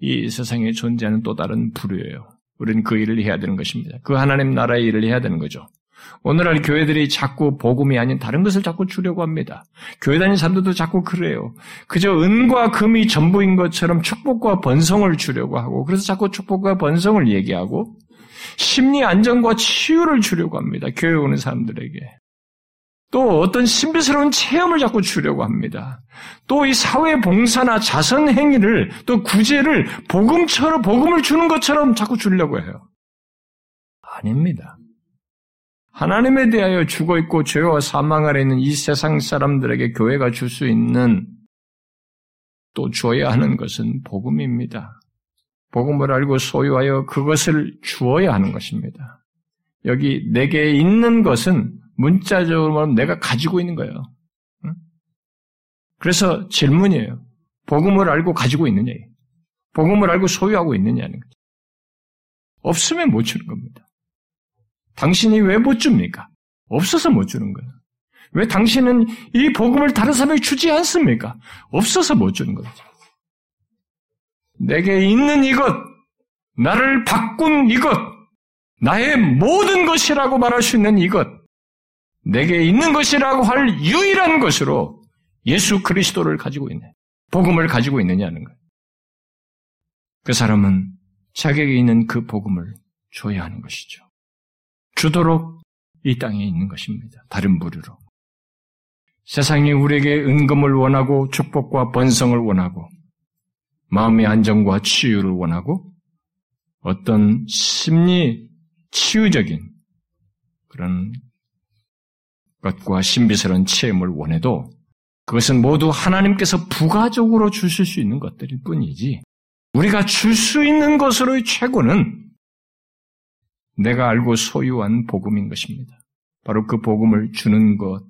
이 세상에 존재하는 또 다른 부류예요. 우리는 그 일을 해야 되는 것입니다. 그 하나님 나라의 일을 해야 되는 거죠. 오늘날 교회들이 자꾸 복음이 아닌 다른 것을 자꾸 주려고 합니다. 교회 다니는 사람들도 자꾸 그래요. 그저 은과 금이 전부인 것처럼 축복과 번성을 주려고 하고 그래서 자꾸 축복과 번성을 얘기하고 심리 안정과 치유를 주려고 합니다. 교회 오는 사람들에게. 또 어떤 신비스러운 체험을 자꾸 주려고 합니다. 또 이 사회 봉사나 자선 행위를 또 구제를 복음처럼 복음을 주는 것처럼 자꾸 주려고 해요. 아닙니다. 하나님에 대하여 죽어 있고 죄와 사망 아래 있는 이 세상 사람들에게 교회가 줄 수 있는 또 줘야 하는 것은 복음입니다. 복음을 알고 소유하여 그것을 주어야 하는 것입니다. 여기 내게 있는 것은 문자적으로 말하면 내가 가지고 있는 거예요. 그래서 질문이에요. 복음을 알고 가지고 있느냐? 복음을 알고 소유하고 있느냐는 거죠. 없으면 못 주는 겁니다. 당신이 왜 못 줍니까? 없어서 못 주는 거예요. 왜 당신은 이 복음을 다른 사람에게 주지 않습니까? 없어서 못 주는 거죠. 내게 있는 이것, 나를 바꾼 이것, 나의 모든 것이라고 말할 수 있는 이것, 내게 있는 것이라고 할 유일한 것으로 예수 그리스도를 가지고 있네. 복음을 가지고 있느냐는 거예요. 그 사람은 자격에 있는 그 복음을 줘야 하는 것이죠. 주도록 이 땅에 있는 것입니다. 다른 부류로. 세상이 우리에게 은금을 원하고 축복과 번성을 원하고 마음의 안정과 치유를 원하고 어떤 심리 치유적인 그런 것과 신비스러운 체험을 원해도 그것은 모두 하나님께서 부가적으로 주실 수 있는 것들일 뿐이지 우리가 줄 수 있는 것으로의 최고는 내가 알고 소유한 복음인 것입니다. 바로 그 복음을 주는 것.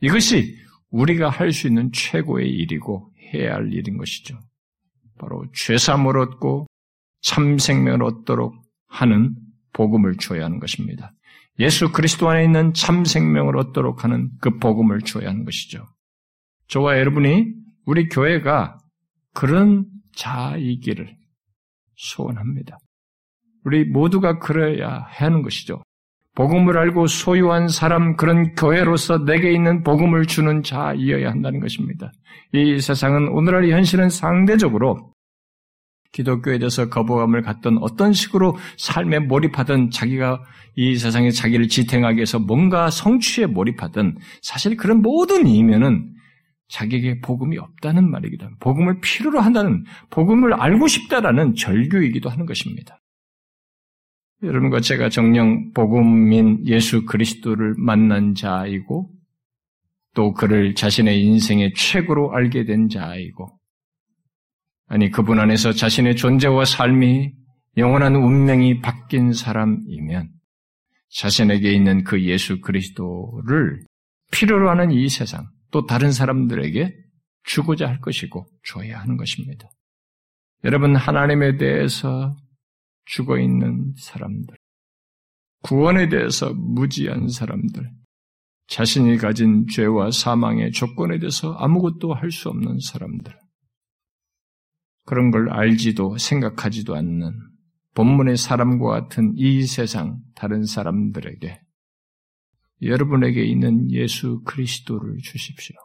이것이 우리가 할 수 있는 최고의 일이고 해야 할 일인 것이죠. 바로 죄삼을 얻고 참 생명을 얻도록 하는 복음을 줘야 하는 것입니다. 예수 그리스도 안에 있는 참 생명을 얻도록 하는 그 복음을 줘야 하는 것이죠. 저와 여러분이 우리 교회가 그런 자이기를 소원합니다. 우리 모두가 그래야 하는 것이죠. 복음을 알고 소유한 사람 그런 교회로서 내게 있는 복음을 주는 자이어야 한다는 것입니다. 이 세상은 오늘날 현실은 상대적으로 기독교에 대해서 거부감을 갖던 어떤 식으로 삶에 몰입하던 자기가 이 세상에 자기를 지탱하기 위해서 뭔가 성취에 몰입하던 사실 그런 모든 이면은 자기에게 복음이 없다는 말이기도 합니다. 복음을 필요로 한다는 복음을 알고 싶다라는 절규이기도 하는 것입니다. 여러분과 제가 정령 복음인 예수 그리스도를 만난 자이고 또 그를 자신의 인생의 최고로 알게 된 자이고 아니 그분 안에서 자신의 존재와 삶이 영원한 운명이 바뀐 사람이면 자신에게 있는 그 예수 그리스도를 필요로 하는 이 세상, 또 다른 사람들에게 주고자 할 것이고, 줘야 하는 것입니다. 여러분, 하나님에 대해서 죽어 있는 사람들, 구원에 대해서 무지한 사람들, 자신이 가진 죄와 사망의 조건에 대해서 아무것도 할 수 없는 사람들, 그런 걸 알지도 생각하지도 않는 본문의 사람과 같은 이 세상 다른 사람들에게 여러분에게 있는 예수 그리스도를 주십시오.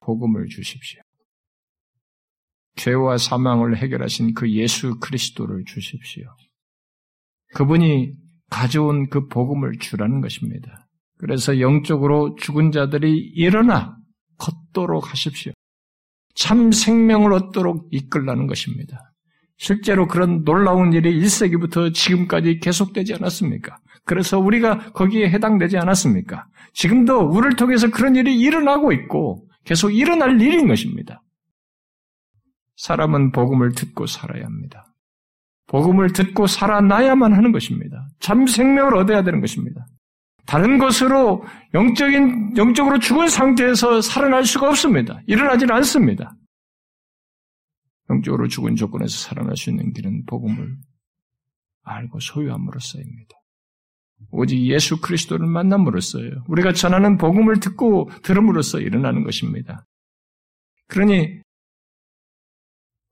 복음을 주십시오. 죄와 사망을 해결하신 그 예수 그리스도를 주십시오. 그분이 가져온 그 복음을 주라는 것입니다. 그래서 영적으로 죽은 자들이 일어나 걷도록 하십시오. 참 생명을 얻도록 이끌라는 것입니다. 실제로 그런 놀라운 일이 1세기부터 지금까지 계속되지 않았습니까? 그래서 우리가 거기에 해당되지 않았습니까? 지금도 우리를 통해서 그런 일이 일어나고 있고 계속 일어날 일인 것입니다. 사람은 복음을 듣고 살아야 합니다. 복음을 듣고 살아나야만 하는 것입니다. 참 생명을 얻어야 되는 것입니다. 다른 것으로 영적인, 영적으로 죽은 상태에서 살아날 수가 없습니다. 일어나지는 않습니다. 영적으로 죽은 조건에서 살아날 수 있는 길은 복음을 알고 소유함으로써입니다. 오직 예수 그리스도를 만남으로써요. 우리가 전하는 복음을 듣고 들음으로써 일어나는 것입니다. 그러니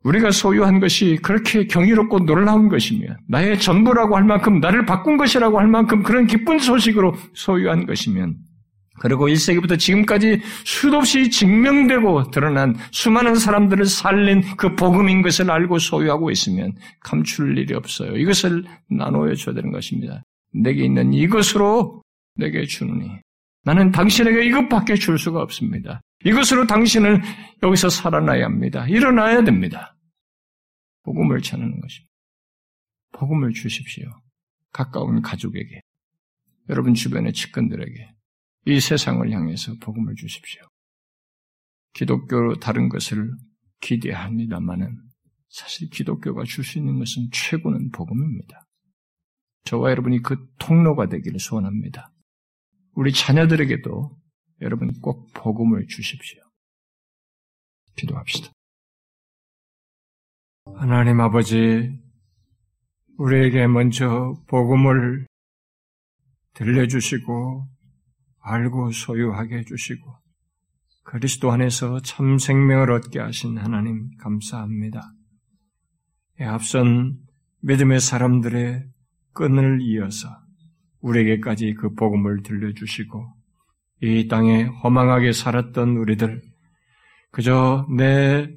우리가 소유한 것이 그렇게 경이롭고 놀라운 것이며 나의 전부라고 할 만큼 나를 바꾼 것이라고 할 만큼 그런 기쁜 소식으로 소유한 것이면 그리고 1세기부터 지금까지 수도 없이 증명되고 드러난 수많은 사람들을 살린 그 복음인 것을 알고 소유하고 있으면 감출 일이 없어요. 이것을 나누어 줘야 되는 것입니다. 내게 있는 이것으로 내게 주느니 나는 당신에게 이것밖에 줄 수가 없습니다. 이것으로 당신은 여기서 살아나야 합니다. 일어나야 됩니다. 복음을 전하는 것입니다. 복음을 주십시오. 가까운 가족에게, 여러분 주변의 측근들에게, 이 세상을 향해서 복음을 주십시오. 기독교로 다른 것을 기대합니다만은 사실 기독교가 줄 수 있는 것은 최고는 복음입니다. 저와 여러분이 그 통로가 되기를 소원합니다. 우리 자녀들에게도 여러분 꼭 복음을 주십시오. 기도합시다. 하나님 아버지, 우리에게 먼저 복음을 들려주시고, 알고 소유하게 해주시고, 그리스도 안에서 참 생명을 얻게 하신 하나님 감사합니다. 예, 앞선 믿음의 사람들의 끈을 이어서 우리에게까지 그 복음을 들려주시고, 이 땅에 허망하게 살았던 우리들, 그저 내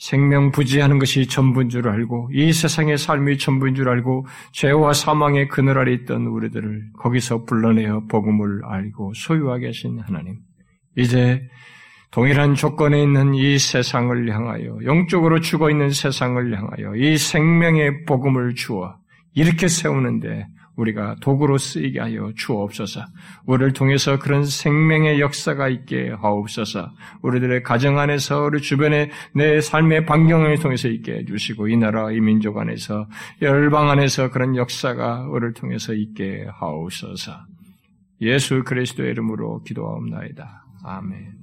생명 부지하는 것이 전부인 줄 알고 이 세상의 삶이 전부인 줄 알고 죄와 사망의 그늘 아래 있던 우리들을 거기서 불러내어 복음을 알고 소유하게 하신 하나님. 이제 동일한 조건에 있는 이 세상을 향하여 영적으로 죽어 있는 세상을 향하여 이 생명의 복음을 주어 이렇게 세우는데 우리가 도구로 쓰이게 하여 주옵소서. 우리를 통해서 그런 생명의 역사가 있게 하옵소서. 우리들의 가정 안에서 우리 주변에 내 삶의 반경을 통해서 있게 해주시고 이 나라 이 민족 안에서 열방 안에서 그런 역사가 우리를 통해서 있게 하옵소서. 예수 그리스도의 이름으로 기도하옵나이다. 아멘.